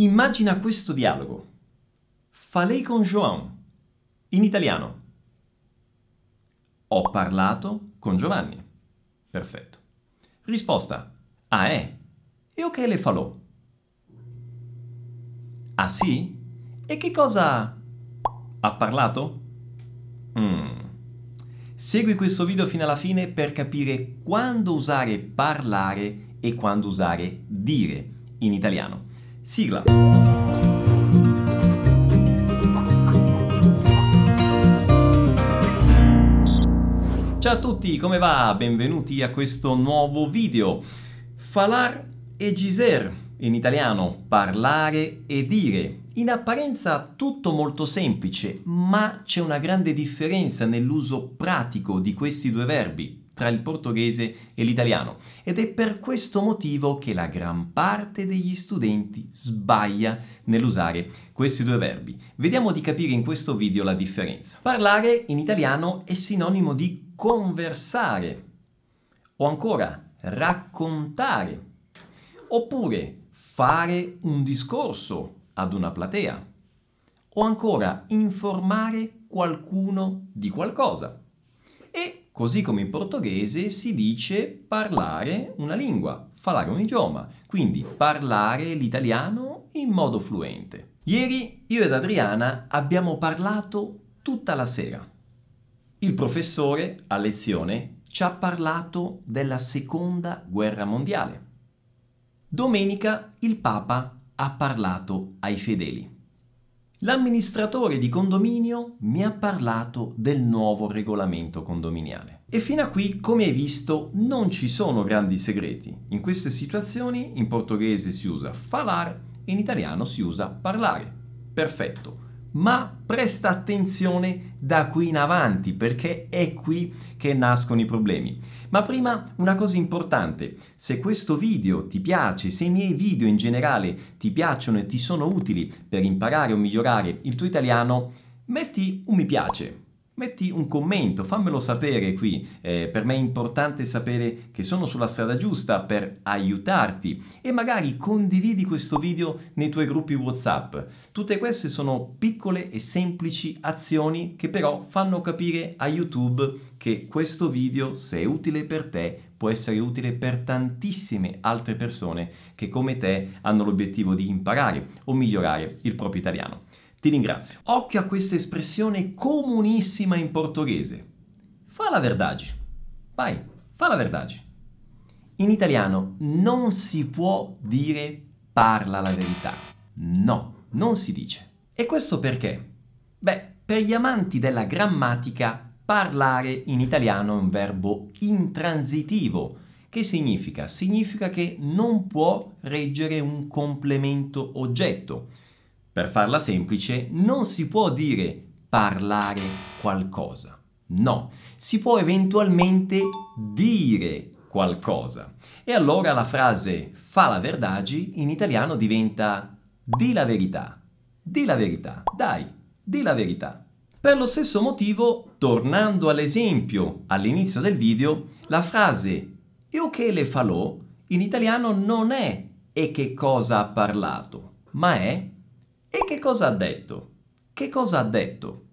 Immagina questo dialogo. Falei con João. In italiano. Ho parlato con Giovanni. Perfetto. Risposta. Ah, è? E o che le falò? Ah, sì? E che cosa ha parlato? Mm. Segui questo video fino alla fine per capire quando usare parlare e quando usare dire in italiano. Sigla. Ciao a tutti, come va? Benvenuti a questo nuovo video. Falar e dizer, in italiano parlare e dire. In apparenza tutto molto semplice, ma c'è una grande differenza nell'uso pratico di questi due verbi tra il portoghese e l'italiano ed è per questo motivo che la gran parte degli studenti sbaglia nell'usare questi due verbi. Vediamo di capire in questo video la differenza. Parlare in italiano è sinonimo di conversare o ancora raccontare oppure fare un discorso ad una platea o ancora informare qualcuno di qualcosa. E Così come in portoghese si dice parlare una lingua, falare un idioma, quindi parlare l'italiano in modo fluente. Ieri io ed Adriana abbiamo parlato tutta la sera. Il professore a lezione ci ha parlato della seconda guerra mondiale. Domenica il Papa ha parlato ai fedeli. L'amministratore di condominio mi ha parlato del nuovo regolamento condominiale. E fino a qui, come hai visto, non ci sono grandi segreti. In queste situazioni in portoghese si usa falar e in italiano si usa parlare. Perfetto ma presta attenzione da qui in avanti perché è qui che nascono i problemi. Ma prima una cosa importante, se questo video ti piace, se i miei video in generale ti piacciono e ti sono utili per imparare o migliorare il tuo italiano, metti un mi piace metti un commento, fammelo sapere qui. Eh, per me è importante sapere che sono sulla strada giusta per aiutarti e magari condividi questo video nei tuoi gruppi WhatsApp. Tutte queste sono piccole e semplici azioni che però fanno capire a YouTube che questo video, se è utile per te, può essere utile per tantissime altre persone che come te hanno l'obiettivo di imparare o migliorare il proprio italiano. Ti ringrazio. Occhio a questa espressione comunissima in portoghese. Fa la verdade. Vai, fa la verdade. In italiano non si può dire parla la verità. No, non si dice. E questo perché? Beh, per gli amanti della grammatica, parlare in italiano è un verbo intransitivo. Che significa? Significa che non può reggere un complemento oggetto. Per farla semplice, non si può dire parlare qualcosa. No, si può eventualmente dire qualcosa. E allora la frase fa la verdagi in italiano diventa di la verità. Di la verità. Dai, di la verità. Per lo stesso motivo, tornando all'esempio all'inizio del video, la frase io che le falò in italiano non è e che cosa ha parlato, ma è e che cosa ha detto? Che cosa ha detto?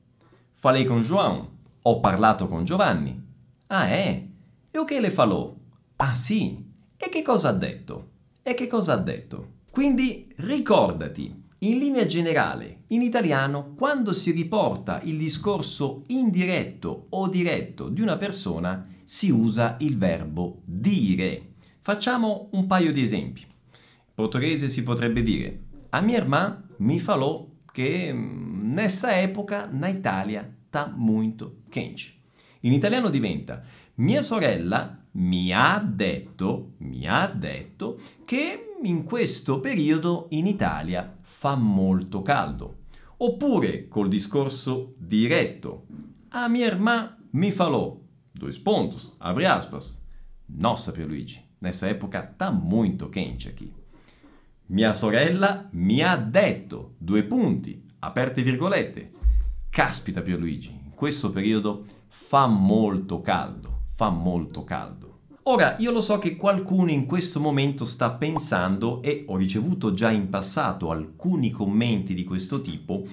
Falei con João. Ho parlato con Giovanni. Ah, è? E o che le falò? Ah, sì. E che cosa ha detto? E che cosa ha detto? Quindi ricordati, in linea generale, in italiano, quando si riporta il discorso indiretto o diretto di una persona, si usa il verbo dire. Facciamo un paio di esempi. In portoghese si potrebbe dire a minha irmã me falou che nessa época na Italia tá muito quente. In italiano diventa mia sorella mi ha detto, mi ha detto che in questo periodo in Italia fa molto caldo. Oppure col discorso diretto. A minha irmã me falou. Dois pontos, abre aspas. Nossa, Pierluigi, nessa época tá muito quente aqui. Mia sorella mi ha detto, due punti, aperte virgolette. Caspita Pierluigi, in questo periodo fa molto caldo, fa molto caldo. Ora, io lo so che qualcuno in questo momento sta pensando, e ho ricevuto già in passato alcuni commenti di questo tipo,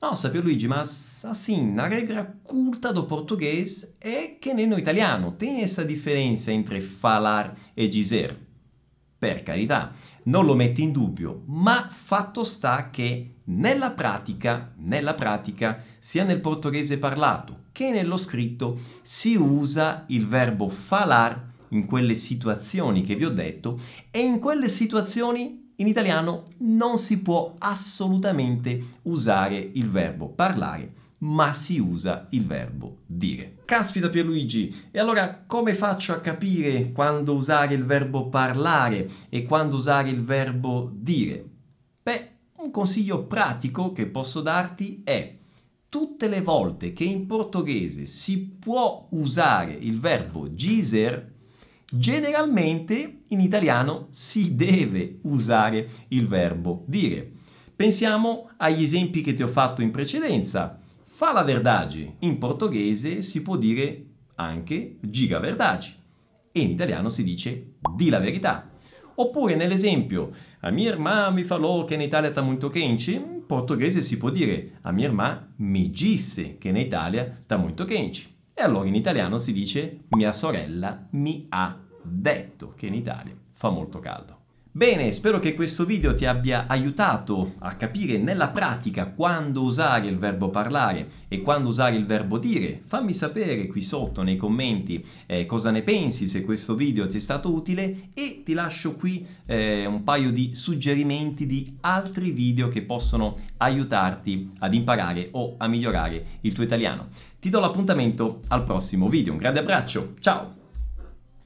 Nossa, Pierluigi, mas assim, a regra curta do português é que nem no italiano. Tem essa diferença entre falar e dizer. Per carità, non lo metto in dubbio, ma fatto sta che nella pratica, nella pratica, sia nel portoghese parlato che nello scritto, si usa il verbo falar in quelle situazioni che vi ho detto e in quelle situazioni in italiano non si può assolutamente usare il verbo parlare, ma si usa il verbo dire. Caspita Pierluigi, e allora come faccio a capire quando usare il verbo parlare e quando usare il verbo dire? Beh, un consiglio pratico che posso darti è tutte le volte che in portoghese si può usare il verbo dizer, generalmente in italiano si deve usare il verbo dire. Pensiamo agli esempi che ti ho fatto in precedenza. Fa la verdade. In portoghese si può dire anche giga verdade. E in italiano si dice di la verità. Oppure nell'esempio, a mia irmã mi falou che in Italia sta molto quente, in portoghese si può dire a mia irmã mi disse che in Italia sta molto quente. E allora in italiano si dice mia sorella mi ha detto che in Italia fa molto caldo. Bene, spero che questo video ti abbia aiutato a capire nella pratica quando usare il verbo parlare e quando usare il verbo dire. Fammi sapere qui sotto nei commenti eh, cosa ne pensi, se questo video ti è stato utile e ti lascio qui eh, un paio di suggerimenti di altri video che possono aiutarti ad imparare o a migliorare il tuo italiano. Ti do l'appuntamento al prossimo video. Un grande abbraccio, ciao!